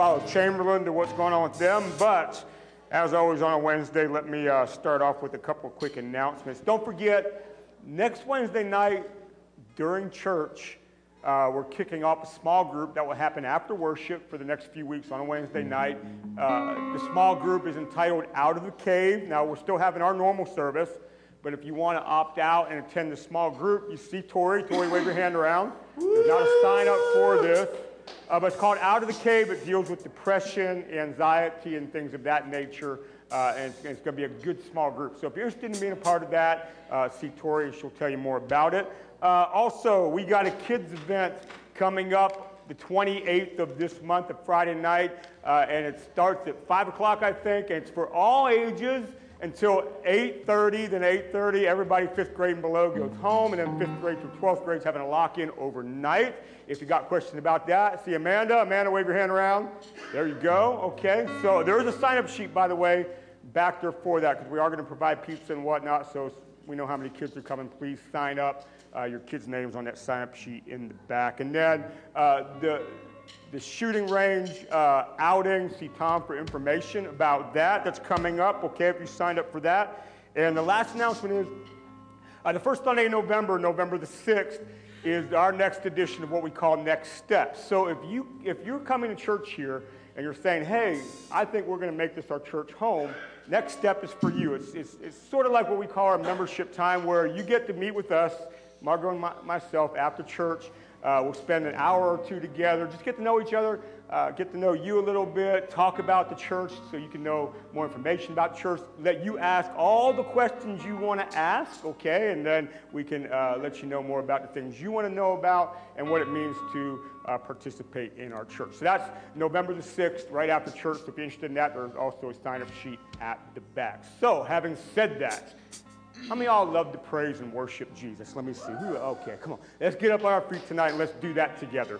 follow Chamberlain to what's going on with them. But as always on a Wednesday, let me uh, start off with a couple quick announcements. Don't forget, next Wednesday night during church, uh, we're kicking off a small group that will happen after worship for the next few weeks on a Wednesday night. Uh, the small group is entitled Out of the Cave. Now, we're still having our normal service, but if you want to opt out and attend the small group, you see Tori. Tori, wave your hand around. There's not a sign up for this. Uh, but it's called Out of the Cave. It deals with depression, anxiety, and things of that nature. Uh, and it's, it's going to be a good small group. So if you're interested in being a part of that, uh, see Tori. She'll tell you more about it. Uh, also, we got a kids event coming up the 28th of this month, a Friday night, uh, and it starts at 5 o'clock, I think, and it's for all ages until 8.30. Then 8.30, everybody fifth grade and below goes home, and then fifth grade through 12th grade is having a lock-in overnight. If you got questions about that, see Amanda. Amanda, wave your hand around. There you go. Okay, so there is a sign-up sheet, by the way, back there for that, because we are going to provide pizza and whatnot, so we know how many kids are coming. Please sign up. Uh, your kids' names on that sign-up sheet in the back. And then uh, the, the shooting range uh, outing, see Tom for information about that. That's coming up, okay, if you signed up for that. And the last announcement is uh, the first Sunday in November, November the 6th, is our next edition of what we call Next Steps. So if, you, if you're coming to church here and you're saying, hey, I think we're going to make this our church home, next step is for you. It's, it's, it's sort of like what we call our membership time, where you get to meet with us Margot and my, myself after church. Uh, we'll spend an hour or two together, just get to know each other, uh, get to know you a little bit, talk about the church so you can know more information about church, let you ask all the questions you want to ask, okay? And then we can uh, let you know more about the things you want to know about and what it means to uh, participate in our church. So that's November the 6th, right after church. So if you're interested in that, there's also a sign up sheet at the back. So, having said that, how many y'all love to praise and worship Jesus? Let me see. Okay, come on. Let's get up on our feet tonight and let's do that together.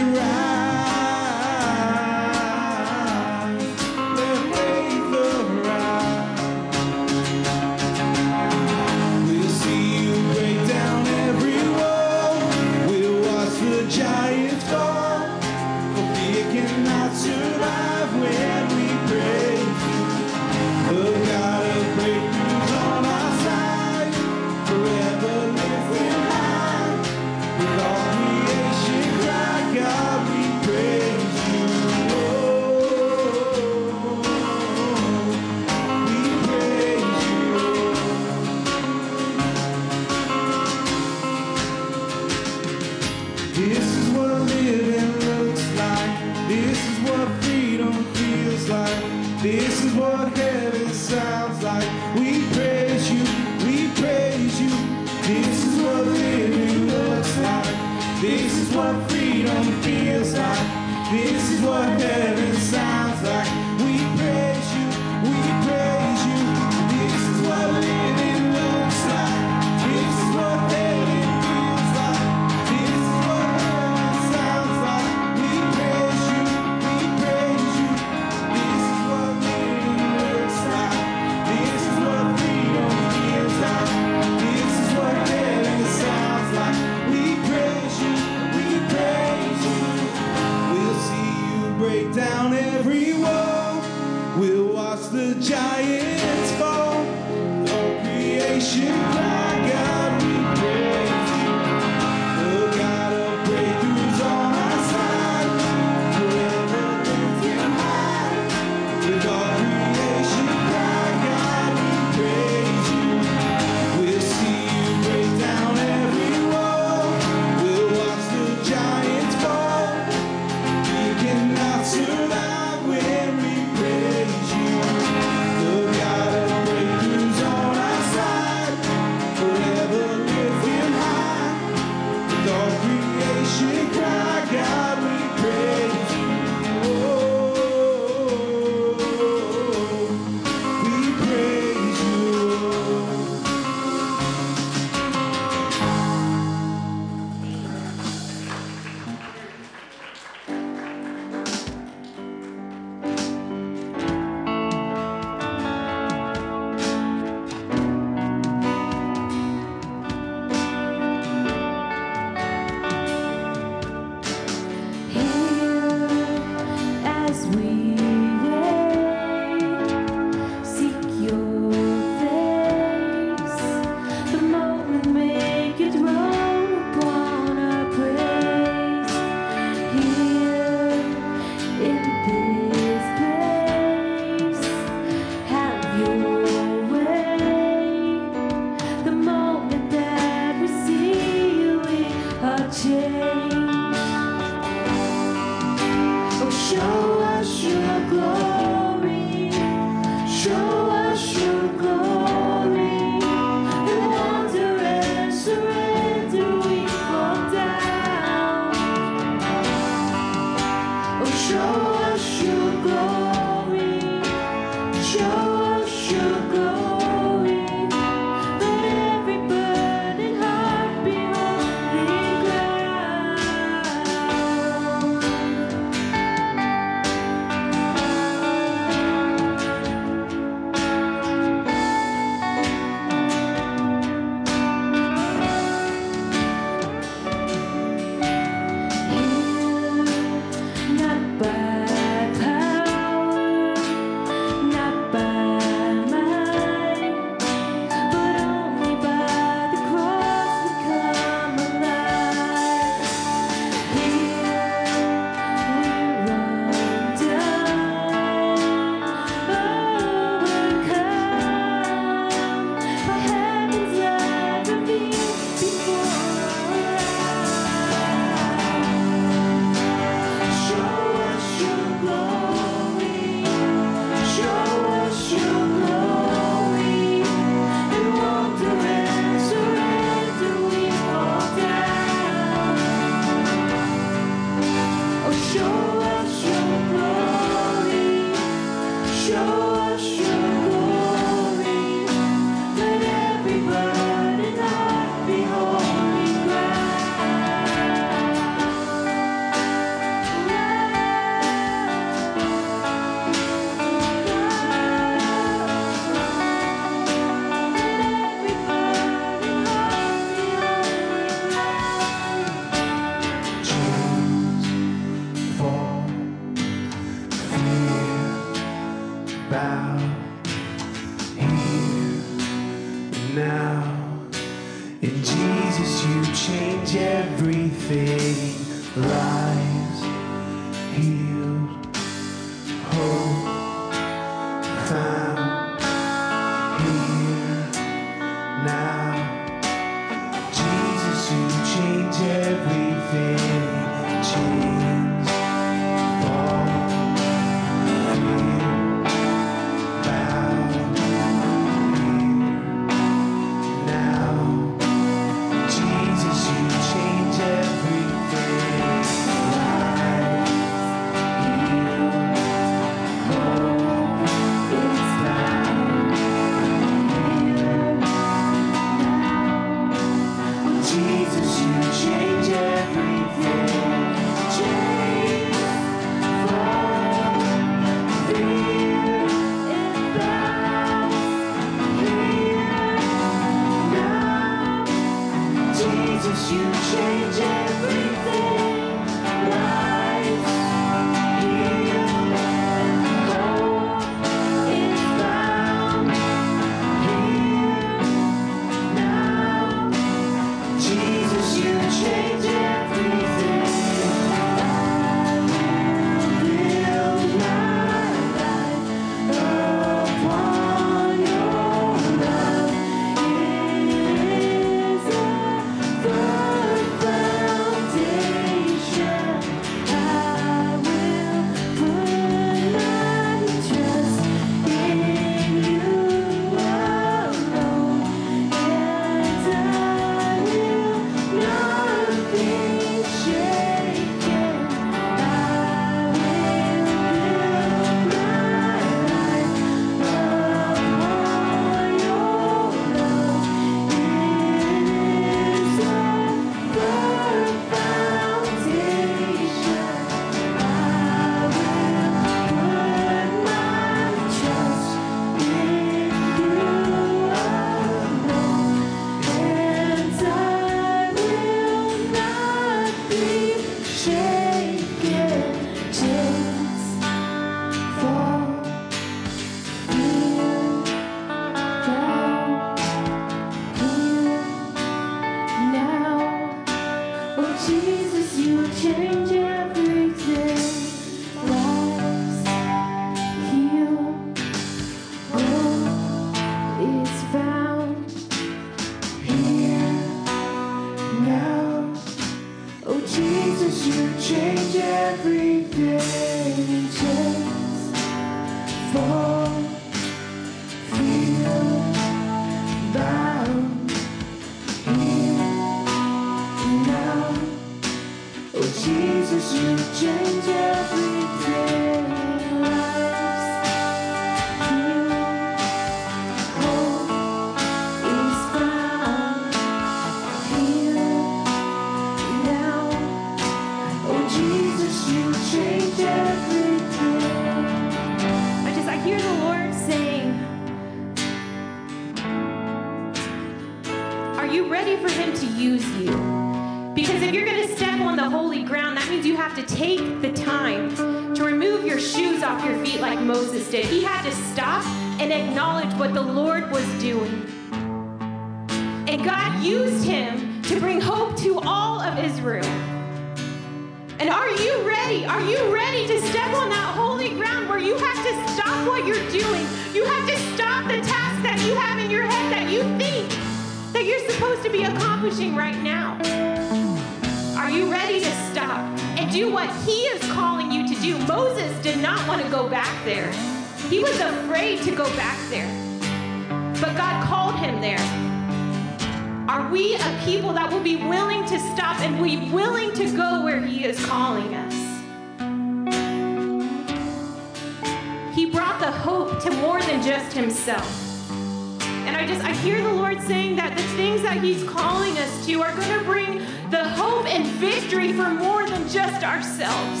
ourselves.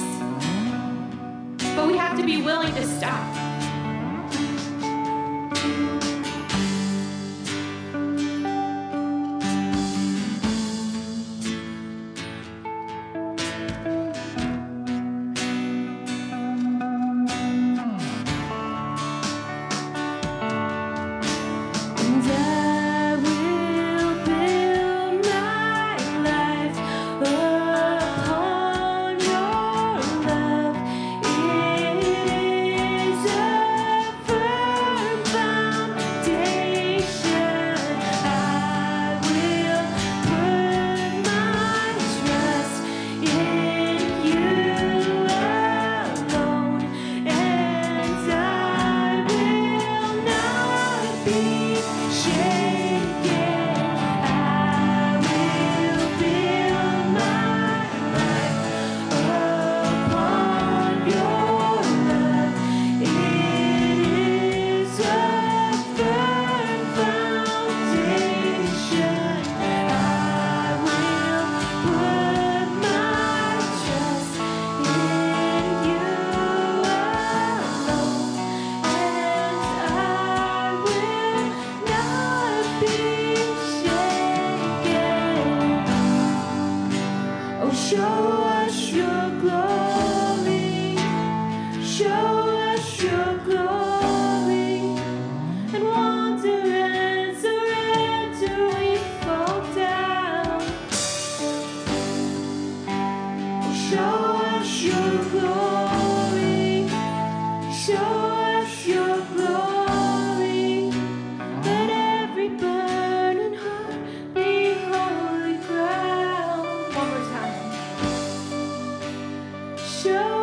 But we have to be willing to stop. show.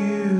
And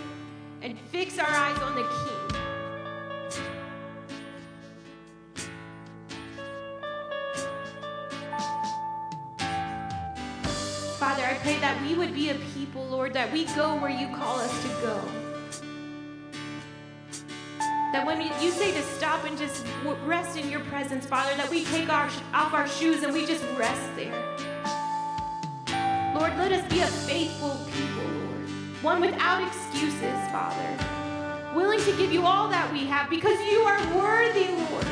Father, I pray that we would be a people, Lord, that we go where you call us to go. That when you say to stop and just rest in your presence, Father, that we take our, off our shoes and we just rest there. Lord, let us be a faithful people. One without excuses, Father. Willing to give you all that we have because you are worthy, Lord.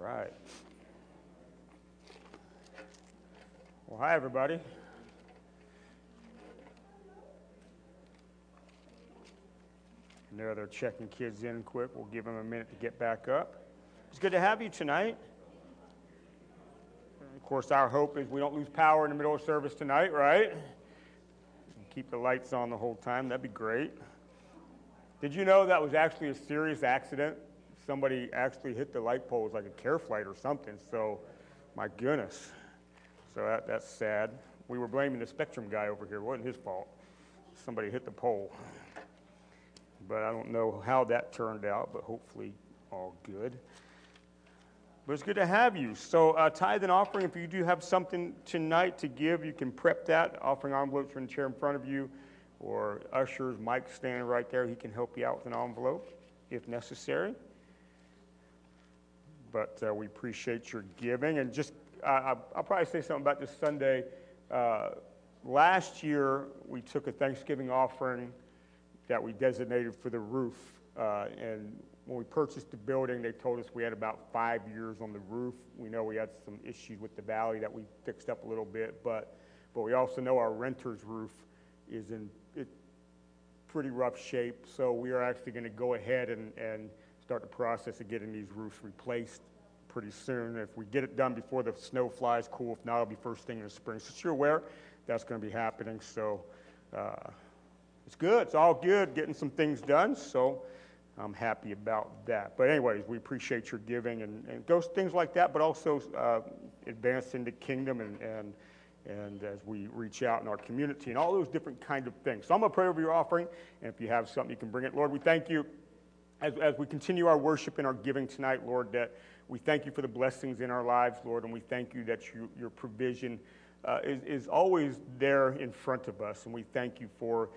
Right. Well, hi, everybody. And there they're checking kids in quick. We'll give them a minute to get back up. It's good to have you tonight. Of course, our hope is we don't lose power in the middle of service tonight, right? And keep the lights on the whole time. That'd be great. Did you know that was actually a serious accident somebody actually hit the light poles like a care flight or something. So, my goodness. So that, that's sad. We were blaming the Spectrum guy over here. It wasn't his fault. Somebody hit the pole. But I don't know how that turned out, but hopefully all good. But it's good to have you. So, uh, tithe and offering, if you do have something tonight to give, you can prep that. Offering envelopes are in the chair in front of you, or ushers, Mike standing right there. He can help you out with an envelope if necessary but uh, we appreciate your giving. And just, uh, I'll probably say something about this Sunday. Uh, last year, we took a Thanksgiving offering that we designated for the roof. Uh, and when we purchased the building, they told us we had about five years on the roof. We know we had some issues with the valley that we fixed up a little bit, but, but we also know our renter's roof is in pretty rough shape. So we are actually going to go ahead and, and start the process of getting these roofs replaced pretty soon. If we get it done before the snow flies, cool. If not, it'll be first thing in the spring. So you're aware that's going to be happening. So uh, it's good. It's all good getting some things done. So I'm happy about that. But anyways, we appreciate your giving and, and goes things like that, but also uh, advancing the kingdom and, and and as we reach out in our community and all those different kind of things. So I'm going to pray over your offering, and if you have something, you can bring it. Lord, we thank you as, as we continue our worship and our giving tonight, Lord, that we thank you for the blessings in our lives, Lord, and we thank you that you, your provision uh, is, is always there in front of us. And we thank you for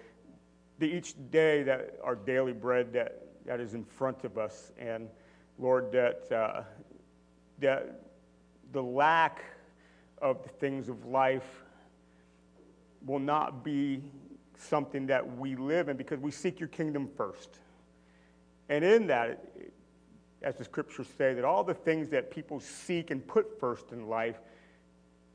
the, each day that our daily bread that, that is in front of us. And Lord, that, uh, that the lack of the things of life will not be something that we live in because we seek your kingdom first. And in that, as the scriptures say, that all the things that people seek and put first in life,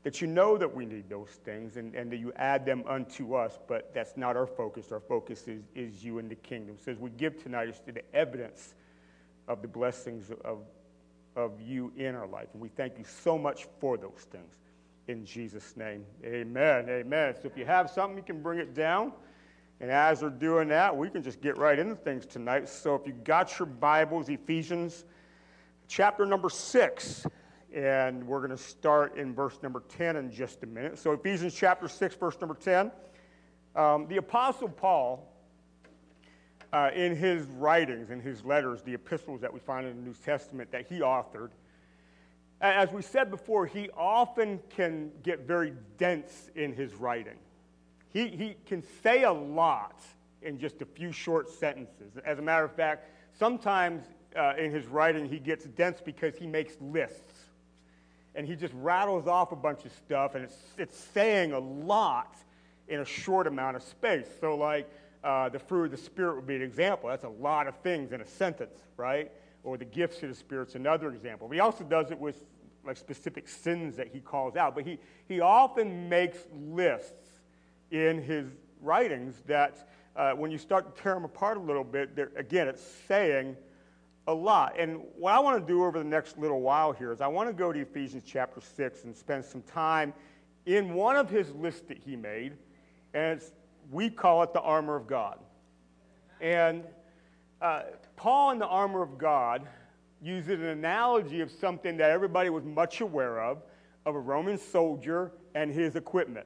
that you know that we need those things and, and that you add them unto us, but that's not our focus. Our focus is, is you and the kingdom. So as we give tonight, is to the evidence of the blessings of, of you in our life. And we thank you so much for those things. In Jesus' name, amen. Amen. So if you have something, you can bring it down. And as they're doing that, we can just get right into things tonight. So if you got your Bibles, Ephesians chapter number 6, and we're going to start in verse number 10 in just a minute. So Ephesians chapter 6, verse number 10. Um, the Apostle Paul, uh, in his writings, in his letters, the epistles that we find in the New Testament that he authored, as we said before, he often can get very dense in his writing. He, he can say a lot in just a few short sentences. As a matter of fact, sometimes uh, in his writing he gets dense because he makes lists. And he just rattles off a bunch of stuff, and it's, it's saying a lot in a short amount of space. So, like, uh, the fruit of the Spirit would be an example. That's a lot of things in a sentence, right? Or the gifts of the Spirit's another example. But he also does it with like specific sins that he calls out. But he, he often makes lists in his writings that uh, when you start to tear them apart a little bit, again, it's saying a lot. And what I want to do over the next little while here is I want to go to Ephesians chapter 6 and spend some time in one of his lists that he made, and we call it the armor of God. And uh, Paul in the armor of God uses an analogy of something that everybody was much aware of, of a Roman soldier and his equipment.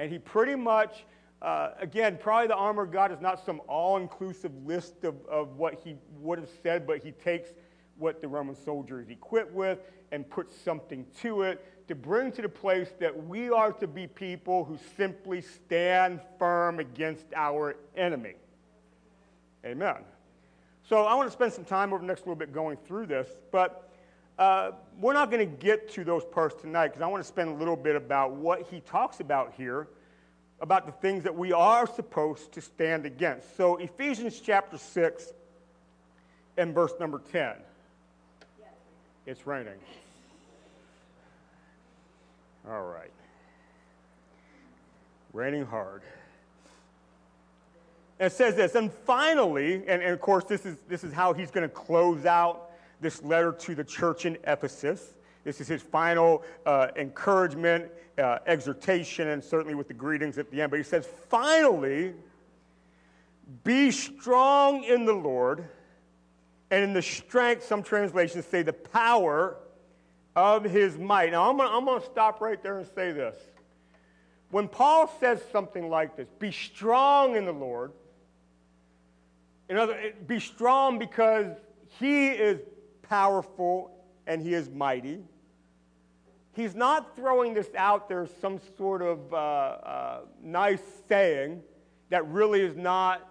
And he pretty much, uh, again, probably the armor of God is not some all inclusive list of, of what he would have said, but he takes what the Roman soldier is equipped with and puts something to it to bring to the place that we are to be people who simply stand firm against our enemy. Amen. So I want to spend some time over the next little bit going through this, but uh, we're not going to get to those parts tonight because I want to spend a little bit about what he talks about here, about the things that we are supposed to stand against. So, Ephesians chapter 6 and verse number 10. It's raining. All right. Raining hard. it says this, and finally, and, and of course, this is, this is how he's going to close out this letter to the church in Ephesus. This is his final uh, encouragement, uh, exhortation, and certainly with the greetings at the end. But he says, finally, be strong in the Lord and in the strength, some translations say, the power of his might. Now, I'm going to stop right there and say this. When Paul says something like this, be strong in the Lord, in other, be strong because he is powerful and he is mighty. He's not throwing this out there as some sort of uh, uh, nice saying that really is not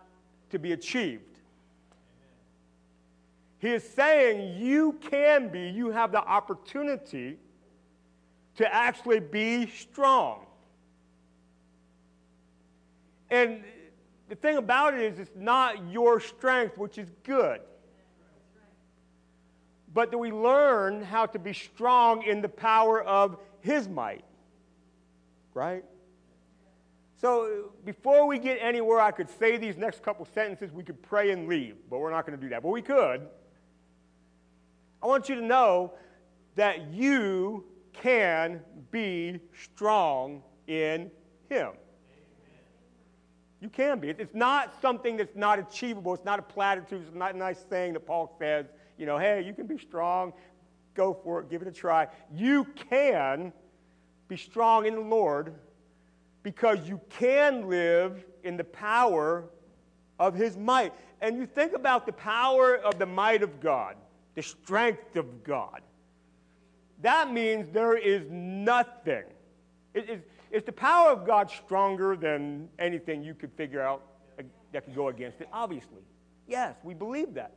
to be achieved. He is saying you can be, you have the opportunity to actually be strong. And the thing about it is, it's not your strength, which is good but that we learn how to be strong in the power of His might. Right? So before we get anywhere, I could say these next couple sentences, we could pray and leave, but we're not going to do that. But we could. I want you to know that you can be strong in Him. You can be. It's not something that's not achievable. It's not a platitude. It's not a nice thing that Paul says, you know, hey, you can be strong. Go for it. Give it a try. You can be strong in the Lord because you can live in the power of His might. And you think about the power of the might of God, the strength of God. That means there is nothing. Is the power of God stronger than anything you could figure out that could go against it? Obviously. Yes, we believe that.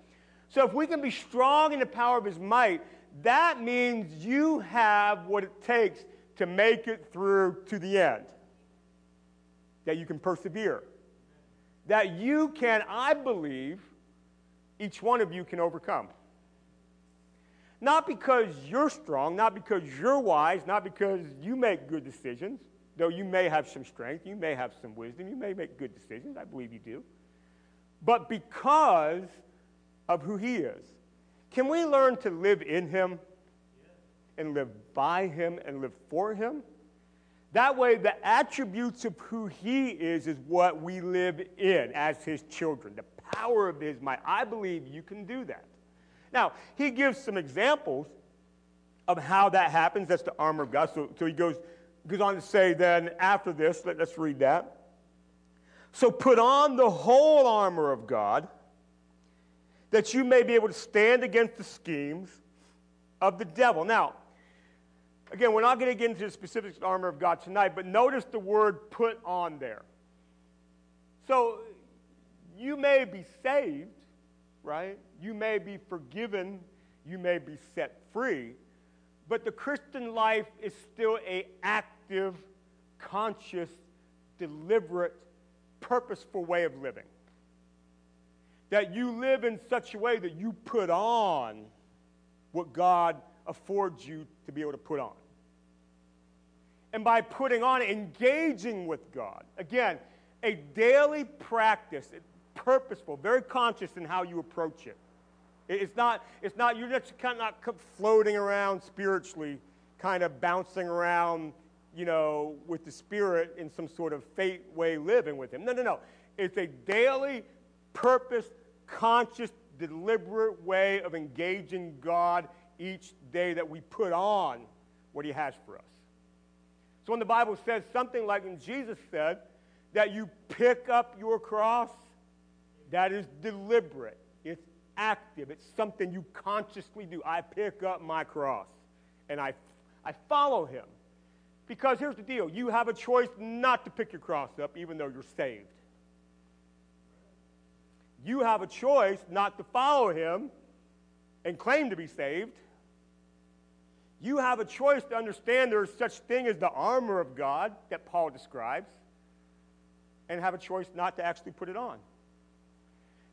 So if we can be strong in the power of His might, that means you have what it takes to make it through to the end. That you can persevere. That you can, I believe, each one of you can overcome. Not because you're strong, not because you're wise, not because you make good decisions, though you may have some strength, you may have some wisdom, you may make good decisions, I believe you do, but because of who He is. Can we learn to live in Him and live by Him and live for Him? That way, the attributes of who He is is what we live in as His children, the power of His might. I believe you can do that. Now, He gives some examples of how that happens. That's the armor of God. So, so He goes goes on to say then after this, let, us read that. So put on the whole armor of God that you may be able to stand against the schemes of the devil. Now, again, we're not going to get into the specifics of the armor of God tonight, but notice the word put on there. So you may be saved, right? You may be forgiven, you may be set free, but the Christian life is still a active, conscious, deliberate, purposeful way of living. That you live in such a way that you put on what God affords you to be able to put on. And by putting on, engaging with God. Again, a daily practice, purposeful, very conscious in how you approach it. It's not, it's not you're just kind of not floating around spiritually, kind of bouncing around, you know, with the Spirit in some sort of fate way living with Him. No, no, no. It's a daily, purpose, conscious, deliberate way of engaging God each day that we put on what He has for us. So when the Bible says something like, and Jesus said, that you pick up your cross, that is deliberate it's active. It's something you consciously do. I pick up my cross and I, I follow him. Because here's the deal you have a choice not to pick your cross up, even though you're saved. You have a choice not to follow him and claim to be saved. You have a choice to understand there is such thing as the armor of God that Paul describes, and have a choice not to actually put it on.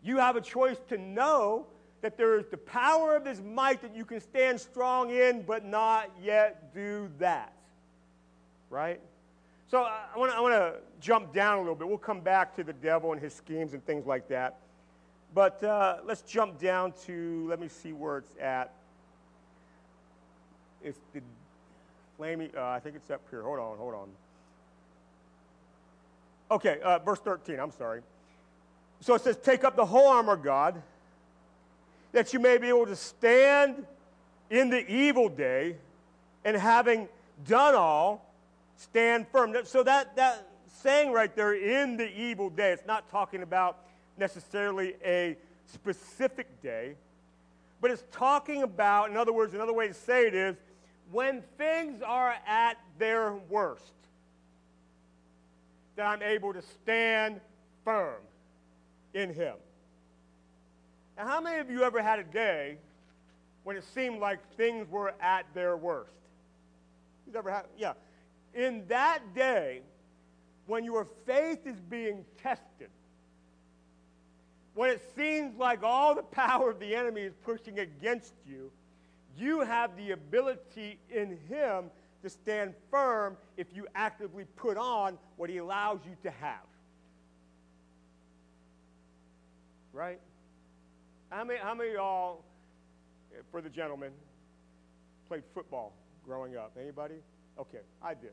You have a choice to know that there is the power of his might that you can stand strong in, but not yet do that. Right? So I want to jump down a little bit. We'll come back to the devil and his schemes and things like that. But uh, let's jump down to, let me see where it's at. It's the flaming, uh, I think it's up here. Hold on, hold on. Okay, uh, verse 13, I'm sorry. So it says, Take up the whole armor of God, that you may be able to stand in the evil day, and having done all, stand firm. So that, that saying right there, in the evil day, it's not talking about necessarily a specific day, but it's talking about, in other words, another way to say it is, when things are at their worst, that I'm able to stand firm in Him. Now, how many of you ever had a day when it seemed like things were at their worst? You ever had? Yeah. In that day, when your faith is being tested, when it seems like all the power of the enemy is pushing against you, you have the ability in Him to stand firm if you actively put on what He allows you to have. right? How many, how many y'all, for the gentlemen, played football growing up? Anybody? Okay, I did.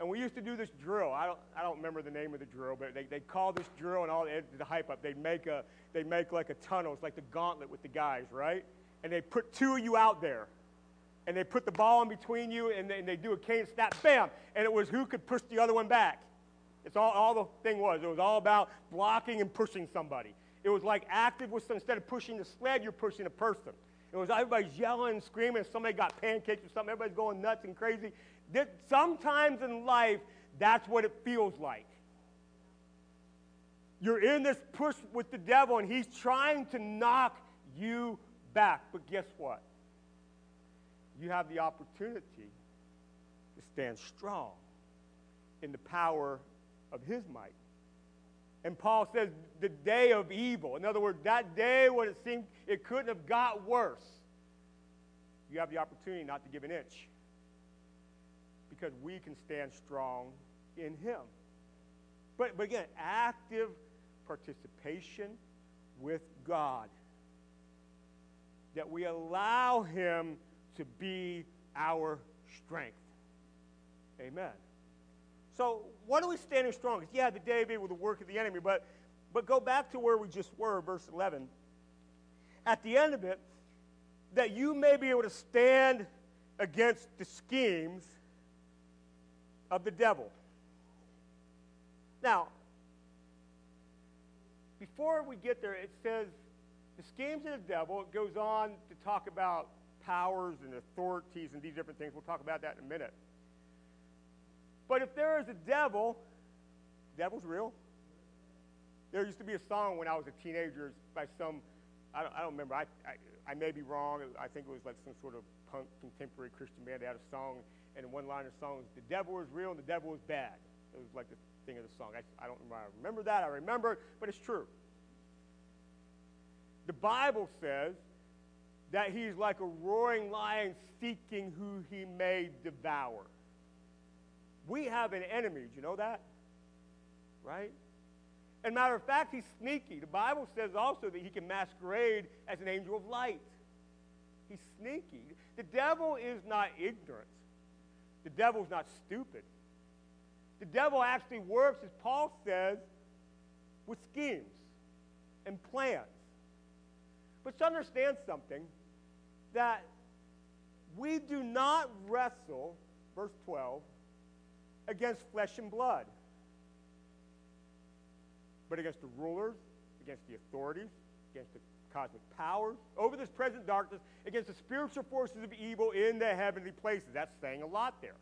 And we used to do this drill. I don't, I don't remember the name of the drill, but they, they call this drill and all the, the hype up. They'd make, a, they'd make like a tunnel. It's like the gauntlet with the guys, right? And they put two of you out there. And they put the ball in between you, and they, and they do a cane snap, bam! And it was who could push the other one back. It's all, all the thing was. It was all about blocking and pushing somebody. It was like active was instead of pushing the sled, you're pushing a person. It was everybody's yelling and screaming. Somebody got pancakes or something. Everybody's going nuts and crazy. Sometimes in life, that's what it feels like. You're in this push with the devil, and he's trying to knock you back. But guess what? You have the opportunity to stand strong in the power of his might. And Paul says, the day of evil. In other words, that day when it seemed it couldn't have got worse. You have the opportunity not to give an inch because we can stand strong in Him. But, but again, active participation with God. That we allow Him to be our strength. Amen. So, what are we standing strong? Yeah, the day of with the work of the enemy, but, but go back to where we just were, verse 11. At the end of it, that you may be able to stand against the schemes of the devil. Now, before we get there, it says the schemes of the devil. It goes on to talk about powers and authorities and these different things. We'll talk about that in a minute. But if there is a devil, devil's real. There used to be a song when I was a teenager by some, I don't, I don't remember, I, I, I may be wrong. I think it was like some sort of punk contemporary Christian band. They had a song and one line of the song is, The devil is real and the devil is bad. It was like the thing of the song. I, I don't remember. I remember that. I remember it, but it's true. The Bible says that he's like a roaring lion seeking who he may devour. We have an enemy. Do you know that? Right? And matter of fact, he's sneaky. The Bible says also that he can masquerade as an angel of light. He's sneaky. The devil is not ignorant. The devil's not stupid. The devil actually works, as Paul says, with schemes and plans. But to understand something, that we do not wrestle, verse 12, against flesh and blood, but against the rulers, against the authorities, against the cosmic powers, over this present darkness, against the spiritual forces of evil in the heavenly places. That's saying a lot there.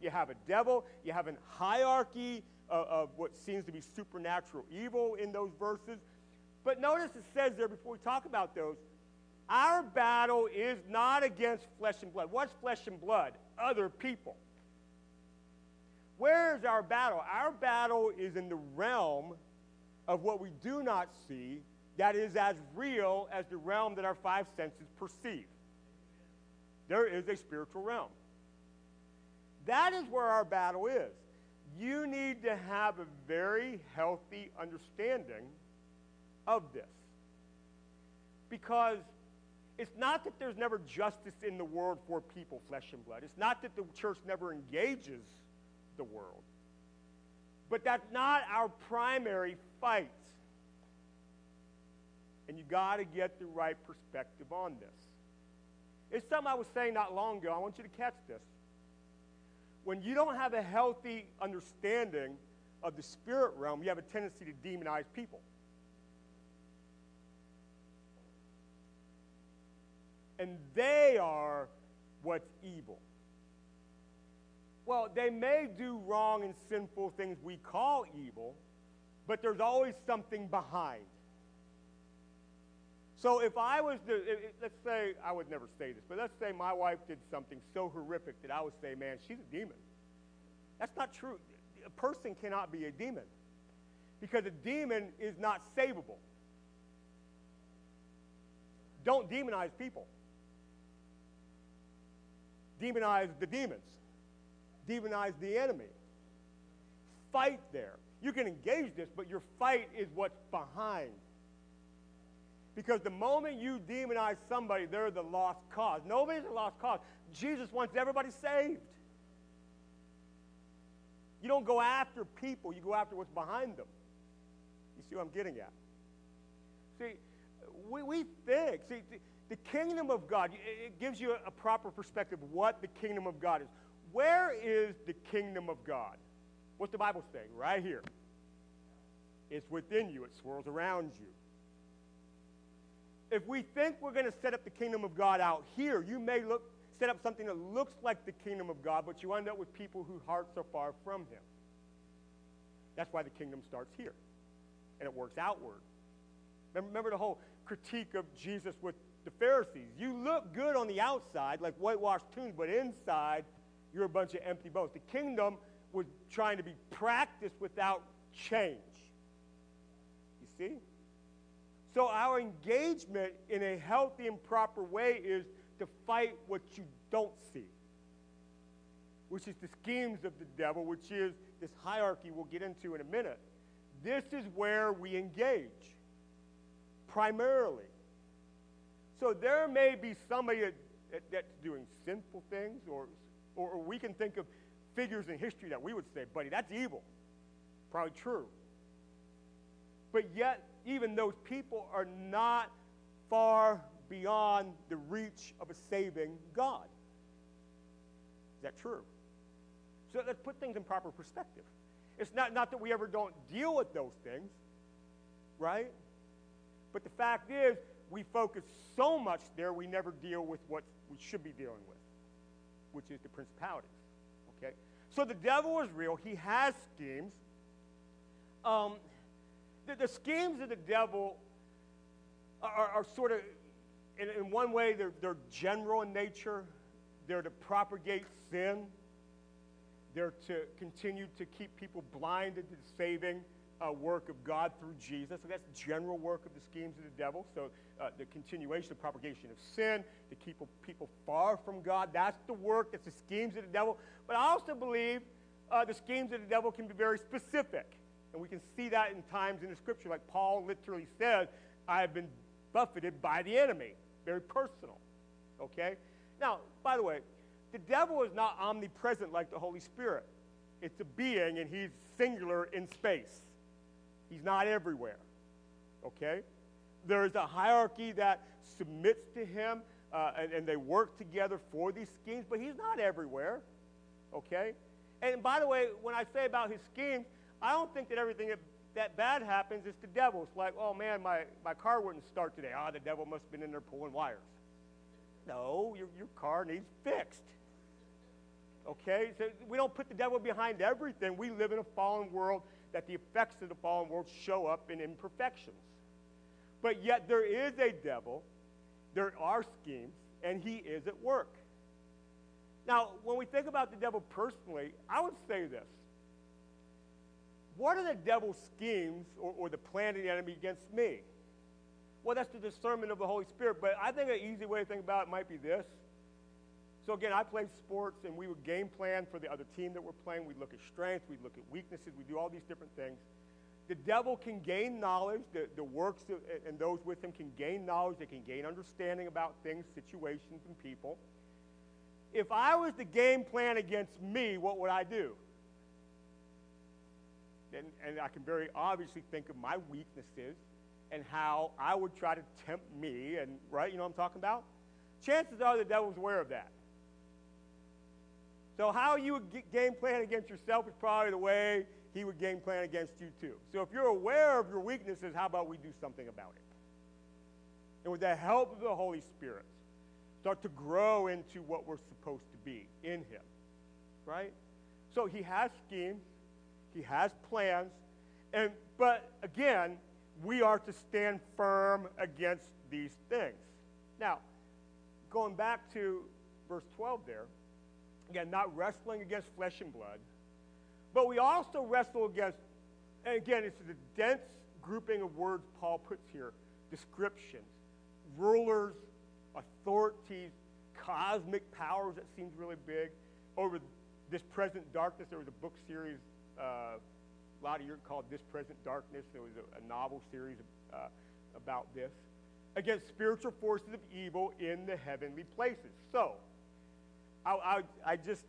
You have a devil, you have a hierarchy of, of what seems to be supernatural evil in those verses. But notice it says there before we talk about those, our battle is not against flesh and blood. What's flesh and blood? Other people. Where is our battle? Our battle is in the realm of what we do not see, that is as real as the realm that our five senses perceive. There is a spiritual realm. That is where our battle is. You need to have a very healthy understanding of this. Because it's not that there's never justice in the world for people, flesh and blood. It's not that the church never engages the world. But that's not our primary fight. And you got to get the right perspective on this. It's something I was saying not long ago. I want you to catch this. When you don't have a healthy understanding of the spirit realm, you have a tendency to demonize people. And they are what's evil. Well, they may do wrong and sinful things we call evil, but there's always something behind. So if I was to, let's say, I would never say this, but let's say my wife did something so horrific that I would say, man, she's a demon. That's not true. A person cannot be a demon because a demon is not savable. Don't demonize people. Demonize the demons. Demonize the enemy. Fight there. You can engage this, but your fight is what's behind Because the moment you demonize somebody, they're the lost cause. Nobody's a lost cause. Jesus wants everybody saved. You don't go after people, you go after what's behind them. You see what I'm getting at? See, we, we think, see, the, the kingdom of God, it, it gives you a, a proper perspective of what the kingdom of God is. Where is the kingdom of God? What's the Bible saying? Right here. It's within you, it swirls around you. If we think we're going to set up the kingdom of God out here, you may look, set up something that looks like the kingdom of God, but you end up with people whose hearts are far from Him. That's why the kingdom starts here, and it works outward. Remember the whole critique of Jesus with the Pharisees. You look good on the outside, like whitewashed tombs, but inside, you're a bunch of empty bones. The kingdom was trying to be practiced without change. You see? So, our engagement in a healthy and proper way is to fight what you don't see, which is the schemes of the devil, which is this hierarchy we'll get into in a minute. This is where we engage primarily. So, there may be somebody that, that, that's doing sinful things, or, or we can think of figures in history that we would say, buddy, that's evil. Probably true. But yet, even those people are not far beyond the reach of a saving God. Is that true? So let's put things in proper perspective. It's not, not that we ever don't deal with those things, right? But the fact is, we focus so much there, we never deal with what we should be dealing with, which is the principalities. Okay? So the devil is real. He has schemes. Um, the, the schemes of the devil are, are sort of, in, in one way, they're, they're general in nature. They're to propagate sin. They're to continue to keep people blinded to the saving uh, work of God through Jesus. So that's general work of the schemes of the devil. So uh, the continuation, the propagation of sin, to keep people far from God. That's the work. That's the schemes of the devil. But I also believe uh, the schemes of the devil can be very specific. And we can see that in times in the scripture, like Paul literally says, I have been buffeted by the enemy. Very personal. Okay? Now, by the way, the devil is not omnipresent like the Holy Spirit. It's a being, and he's singular in space. He's not everywhere. Okay? There is a hierarchy that submits to him, uh, and, and they work together for these schemes, but he's not everywhere. Okay? And by the way, when I say about his schemes, I don't think that everything that, that bad happens is the devil. It's like, oh man, my, my car wouldn't start today. Ah, the devil must have been in there pulling wires. No, your, your car needs fixed. Okay? So we don't put the devil behind everything. We live in a fallen world that the effects of the fallen world show up in imperfections. But yet there is a devil, there are schemes, and he is at work. Now, when we think about the devil personally, I would say this what are the devil's schemes or, or the plan of the enemy against me? Well, that's the discernment of the Holy Spirit. But I think an easy way to think about it might be this. So again, I play sports, and we would game plan for the other team that we're playing. We'd look at strengths, we'd look at weaknesses, we do all these different things. The devil can gain knowledge. The, the works of, and those with him can gain knowledge. They can gain understanding about things, situations, and people. If I was to game plan against me, what would I do? And, and I can very obviously think of my weaknesses and how I would try to tempt me, and right, you know what I'm talking about? Chances are the devil's aware of that. So how you would game plan against yourself is probably the way he would game plan against you too. So if you're aware of your weaknesses, how about we do something about it? And with the help of the Holy Spirit, start to grow into what we're supposed to be in him. Right? So he has schemes. He has plans. And, but again, we are to stand firm against these things. Now, going back to verse 12 there, again, not wrestling against flesh and blood, but we also wrestle against, and again, it's the dense grouping of words Paul puts here descriptions, rulers, authorities, cosmic powers that seems really big. Over this present darkness, there was a book series uh, a lot of years called This Present Darkness. There was a, a novel series uh, about this. against spiritual forces of evil in the heavenly places. So, I, I, I just,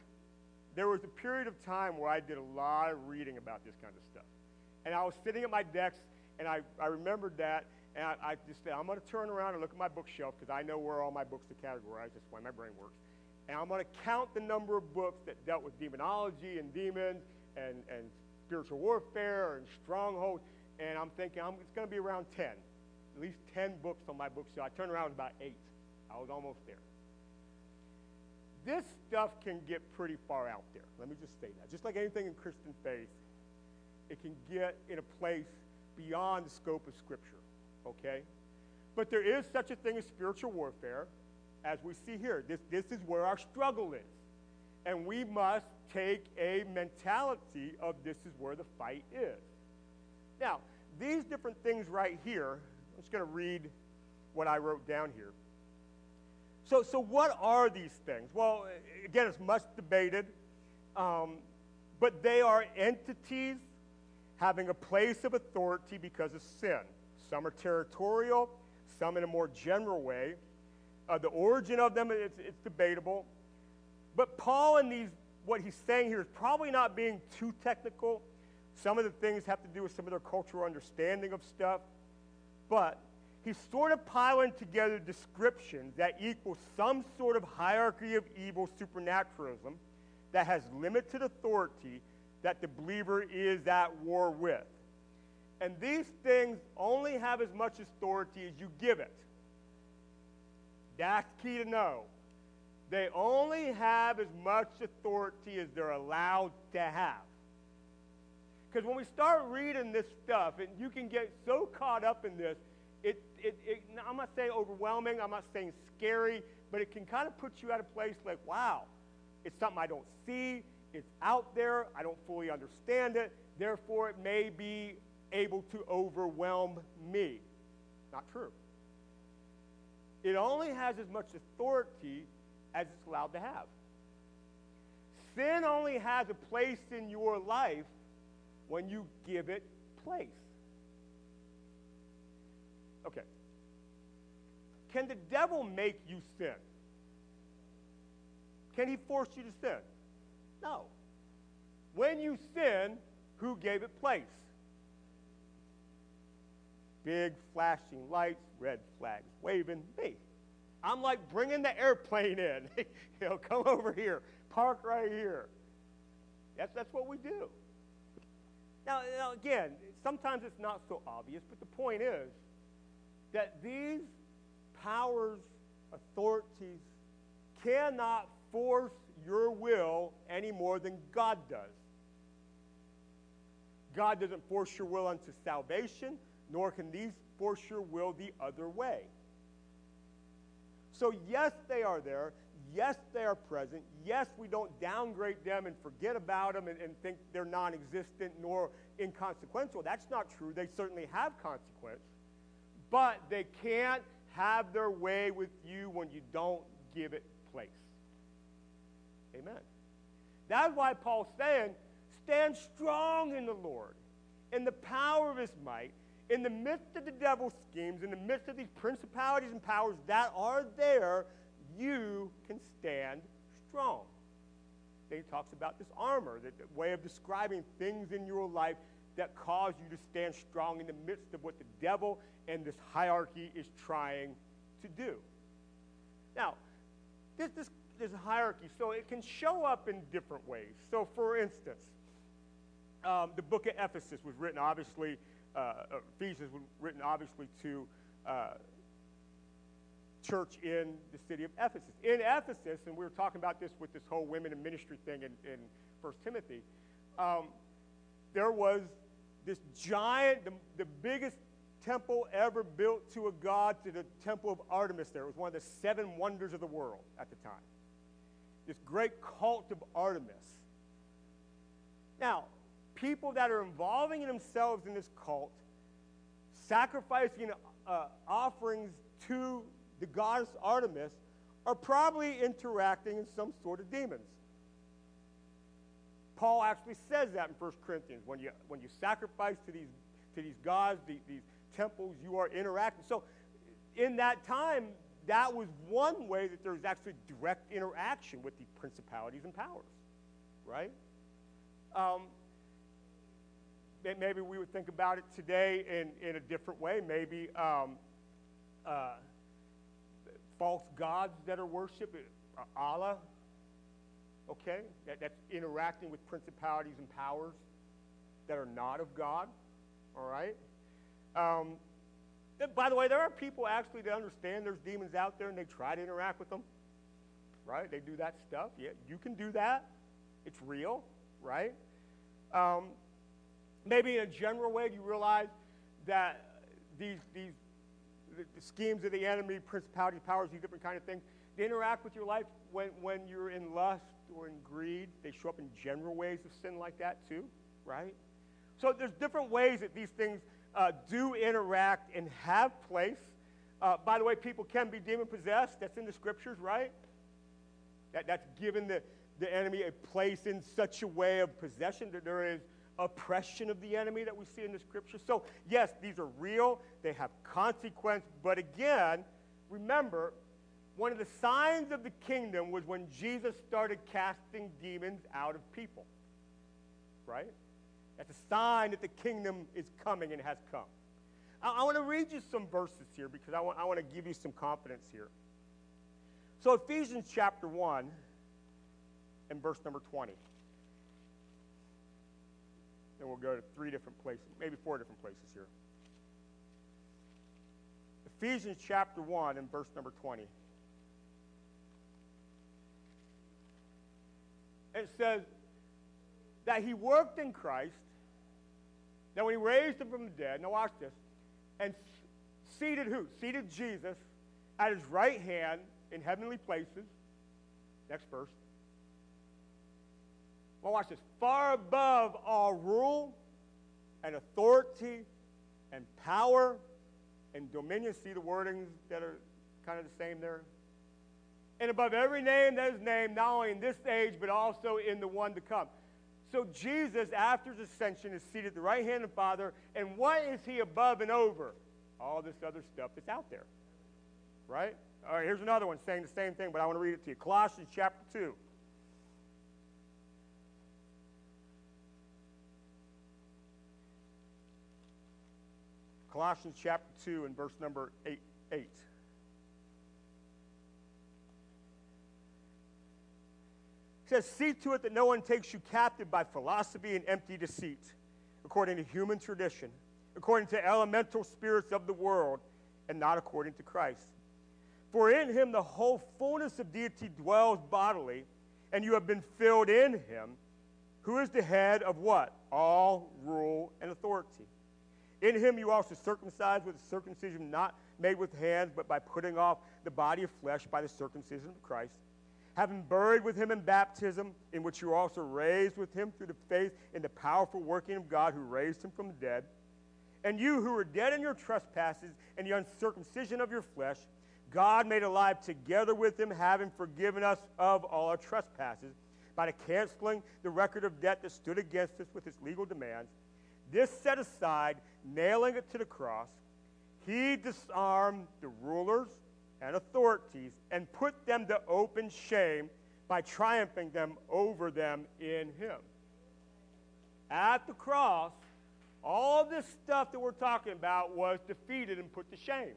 there was a period of time where I did a lot of reading about this kind of stuff. And I was sitting at my desk, and I, I remembered that, and I, I just said, I'm going to turn around and look at my bookshelf because I know where all my books are categorized. That's why my brain works. And I'm going to count the number of books that dealt with demonology and demons and, and spiritual warfare and strongholds. And I'm thinking I'm, it's going to be around 10, at least 10 books on my bookshelf. I turned around about eight. I was almost there. This stuff can get pretty far out there. Let me just say that. Just like anything in Christian faith, it can get in a place beyond the scope of Scripture, okay? But there is such a thing as spiritual warfare, as we see here. This, this is where our struggle is. And we must take a mentality of this is where the fight is. Now, these different things right here, I'm just going to read what I wrote down here. So, so what are these things? Well, again, it's much debated, um, but they are entities having a place of authority because of sin. Some are territorial, some in a more general way. Uh, the origin of them, it's, it's debatable. But Paul, in these, what he's saying here, is probably not being too technical. Some of the things have to do with some of their cultural understanding of stuff. But he's sort of piling together descriptions that equal some sort of hierarchy of evil supernaturalism that has limited authority that the believer is at war with. And these things only have as much authority as you give it. That's key to know. They only have as much authority as they're allowed to have. Because when we start reading this stuff, and you can get so caught up in this, it, it, it, I'm not saying overwhelming, I'm not saying scary, but it can kind of put you at a place like, wow, it's something I don't see, it's out there, I don't fully understand it, therefore it may be able to overwhelm me. Not true. It only has as much authority as it's allowed to have. Sin only has a place in your life when you give it place. Okay. Can the devil make you sin? Can he force you to sin? No. When you sin, who gave it place? Big flashing lights, red flags waving, me. I'm like bringing the airplane in. you know, come over here, park right here. That's, that's what we do. Now, now, again, sometimes it's not so obvious, but the point is that these powers, authorities, cannot force your will any more than God does. God doesn't force your will unto salvation, nor can these force your will the other way. So, yes, they are there. Yes, they are present. Yes, we don't downgrade them and forget about them and, and think they're non existent nor inconsequential. That's not true. They certainly have consequence. But they can't have their way with you when you don't give it place. Amen. That's why Paul's saying, stand strong in the Lord, in the power of his might, in the midst of the devil's schemes, in the midst of these principalities and powers that are there, you can stand strong. Then he talks about this armor, the, way of describing things in your life that cause you to stand strong in the midst of what the devil and this hierarchy is trying to do. Now, this, this a hierarchy, so it can show up in different ways. So, for instance, um, the book of Ephesus was written, obviously, uh, Ephesians was written, obviously, to uh, church in the city of Ephesus. In Ephesus, and we were talking about this with this whole women in ministry thing in, in 1 Timothy, um, there was this giant, the, the biggest temple ever built to a god, to the temple of Artemis there. It was one of the seven wonders of the world at the time this great cult of Artemis. Now, people that are involving themselves in this cult, sacrificing uh, offerings to the goddess Artemis, are probably interacting in some sort of demons. Paul actually says that in 1 Corinthians. When you, when you sacrifice to these, to these gods, the, these temples, you are interacting. So in that time, that was one way that there was actually direct interaction with the principalities and powers, right? Um, maybe we would think about it today in, in a different way. Maybe um, uh, false gods that are worshipped, uh, Allah, okay? That, that's interacting with principalities and powers that are not of God, all right? Um, by the way, there are people actually that understand there's demons out there and they try to interact with them, right? They do that stuff. Yeah, you can do that. It's real, right? Um, maybe in a general way, you realize that these, these the, schemes of the enemy, principalities, powers, these different kind of things, they interact with your life when, when you're in lust or in greed. They show up in general ways of sin like that too, right? So there's different ways that these things uh, do interact and have place. Uh, by the way, people can be demon possessed. That's in the scriptures, right? That, that's given the, the enemy a place in such a way of possession that there is oppression of the enemy that we see in the scripture. So, yes, these are real, they have consequence, but again, remember, one of the signs of the kingdom was when Jesus started casting demons out of people. Right? That's a sign that the kingdom is coming and has come. I, I want to read you some verses here because I want, I want to give you some confidence here. So, Ephesians chapter 1 and verse number 20. And we'll go to three different places, maybe four different places here. Ephesians chapter 1 and verse number 20. It says that he worked in Christ, that when he raised him from the dead, now watch this, and seated who? Seated Jesus at his right hand in heavenly places. Next verse. Well, watch this. Far above all rule and authority and power and dominion. See the wordings that are kind of the same there? And above every name that is named, not only in this age, but also in the one to come. So Jesus, after his ascension, is seated at the right hand of the Father. And what is he above and over? All this other stuff that's out there. Right? All right, here's another one saying the same thing, but I want to read it to you. Colossians chapter 2. Colossians chapter 2 and verse number 8. 8. It says, See to it that no one takes you captive by philosophy and empty deceit, according to human tradition, according to elemental spirits of the world, and not according to Christ. For in him the whole fullness of deity dwells bodily, and you have been filled in him, who is the head of what? All rule and authority. In him you also circumcised with a circumcision not made with hands, but by putting off the body of flesh by the circumcision of Christ, having buried with him in baptism, in which you were also raised with him through the faith in the powerful working of God who raised him from the dead. And you who were dead in your trespasses and the uncircumcision of your flesh, God made alive together with him, having forgiven us of all our trespasses, by the canceling the record of debt that stood against us with its legal demands this set aside, nailing it to the cross, he disarmed the rulers and authorities and put them to open shame by triumphing them over them in him. At the cross, all this stuff that we're talking about was defeated and put to shame.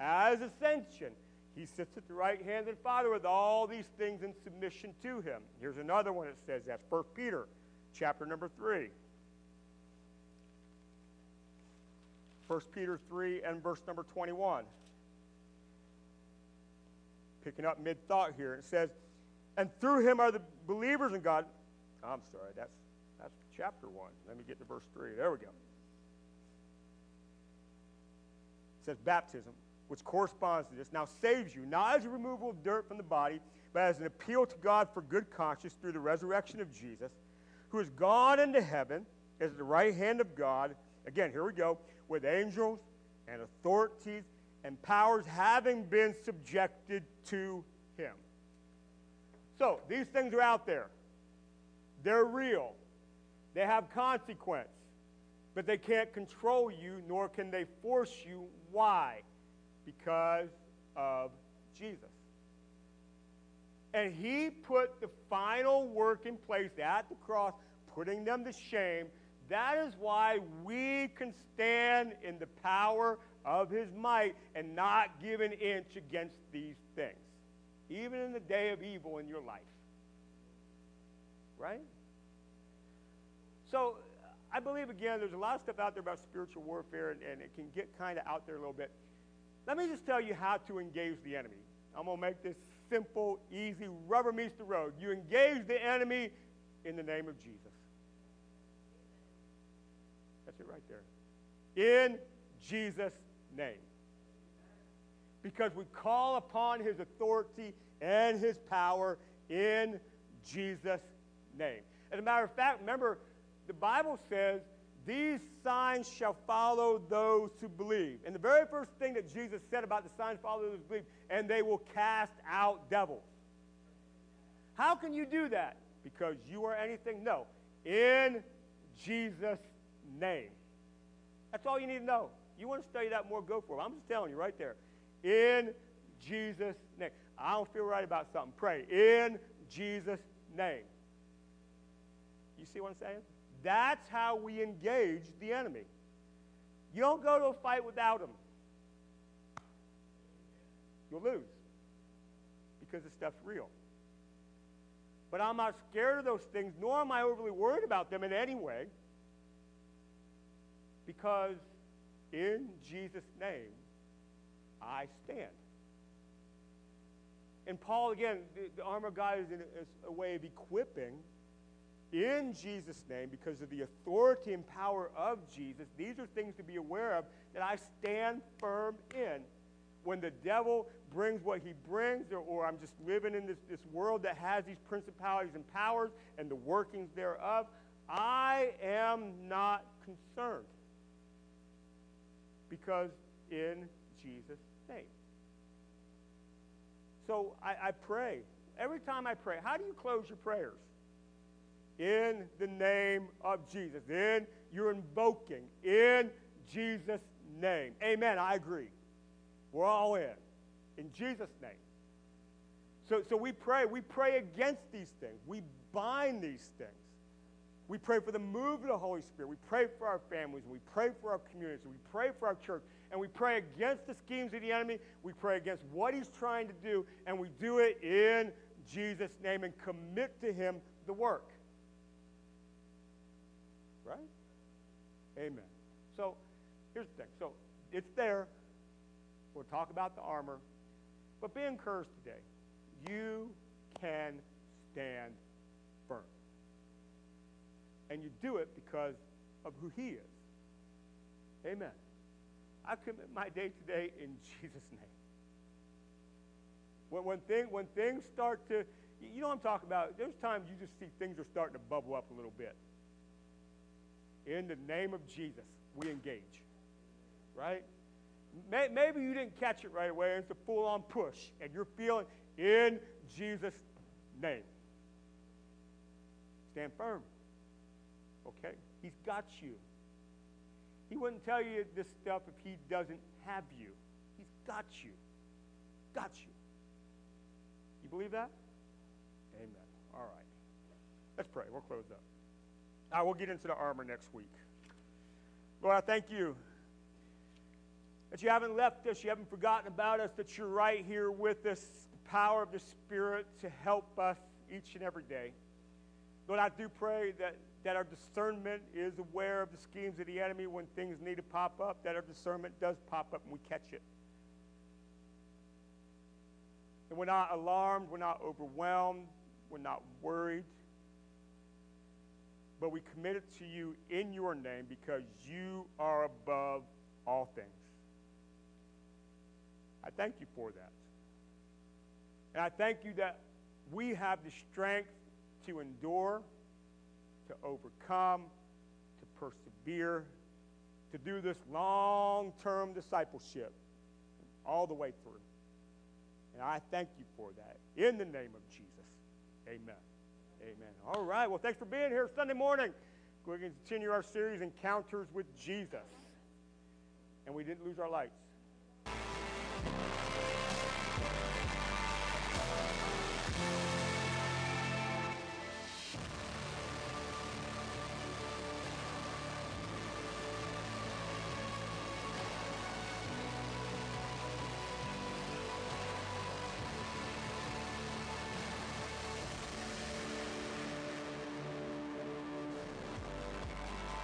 As ascension, he sits at the right hand of the Father with all these things in submission to him. Here's another one that says that. 1 Peter chapter number 3. 1 Peter 3 and verse number 21. Picking up mid thought here. It says, And through him are the believers in God. I'm sorry, that's, that's chapter 1. Let me get to verse 3. There we go. It says, Baptism, which corresponds to this, now saves you, not as a removal of dirt from the body, but as an appeal to God for good conscience through the resurrection of Jesus, who has gone into heaven, is at the right hand of God. Again, here we go with angels and authorities and powers having been subjected to him. So, these things are out there. They're real. They have consequence. But they can't control you, nor can they force you. Why? because of Jesus. And he put the final work in place at the cross, putting them to shame. That is why we can stand in the power of his might and not give an inch against these things, even in the day of evil in your life. Right? So, I believe, again, there's a lot of stuff out there about spiritual warfare, and, and it can get kind of out there a little bit. Let me just tell you how to engage the enemy. I'm going to make this simple, easy, rubber meets the road. You engage the enemy in the name of Jesus. That's it right there. In Jesus' name. Because we call upon his authority and his power in Jesus' name. As a matter of fact, remember, the Bible says, These signs shall follow those who believe. And the very first thing that Jesus said about the signs follow those who believe, and they will cast out devils. How can you do that? Because you are anything? No. In Jesus' name. That's all you need to know. You want to study that more, go for it. I'm just telling you right there. In Jesus' name. I don't feel right about something. Pray. In Jesus' name. You see what I'm saying? That's how we engage the enemy. You don't go to a fight without him. You'll lose because the stuff's real. But I'm not scared of those things, nor am I overly worried about them in any way, because in Jesus' name I stand. And Paul, again, the, the armor of God is, in, is a way of equipping in Jesus' name, because of the authority and power of Jesus, these are things to be aware of that I stand firm in. When the devil brings what he brings, or, or I'm just living in this, this world that has these principalities and powers and the workings thereof, I am not concerned. Because in Jesus' name. So I, I pray. Every time I pray, how do you close your prayers? in the name of Jesus. Then you're invoking in Jesus' name. Amen. I agree. We're all in. In Jesus' name. So, so we pray. We pray against these things. We bind these things. We pray for the move of the Holy Spirit. We pray for our families. We pray for our communities. We pray for our church. And we pray against the schemes of the enemy. We pray against what he's trying to do. And we do it in Jesus' name and commit to him the work. Right? Amen. So here's the thing. So it's there. We'll talk about the armor. But be encouraged today. You can stand. And you do it because of who he is. Amen. I commit my day today in Jesus' name. When, when, thing, when things start to, you know what I'm talking about? There's times you just see things are starting to bubble up a little bit. In the name of Jesus, we engage. Right? Maybe you didn't catch it right away, it's a full on push, and you're feeling in Jesus' name. Stand firm. Okay? He's got you. He wouldn't tell you this stuff if he doesn't have you. He's got you. Got you. You believe that? Amen. All right. Let's pray. We'll close up. I will get into the armor next week. Lord, I thank you that you haven't left us, you haven't forgotten about us, that you're right here with us, the power of the Spirit to help us each and every day. Lord, I do pray that, that our discernment is aware of the schemes of the enemy when things need to pop up, that our discernment does pop up and we catch it. And we're not alarmed, we're not overwhelmed, we're not worried but we commit it to you in your name because you are above all things. I thank you for that. And I thank you that we have the strength to endure, to overcome, to persevere, to do this long term discipleship all the way through. And I thank you for that. In the name of Jesus. Amen. Amen. All right. Well, thanks for being here Sunday morning. We're going to continue our series, Encounters with Jesus. And we didn't lose our lights.